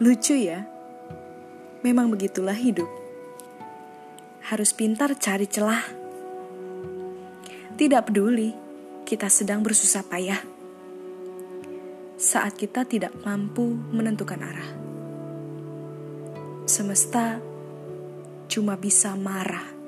Lucu ya? Memang begitulah hidup. Harus pintar cari celah. Tidak peduli kita sedang bersusah payah. Saat kita tidak mampu menentukan arah. Semesta cuma bisa marah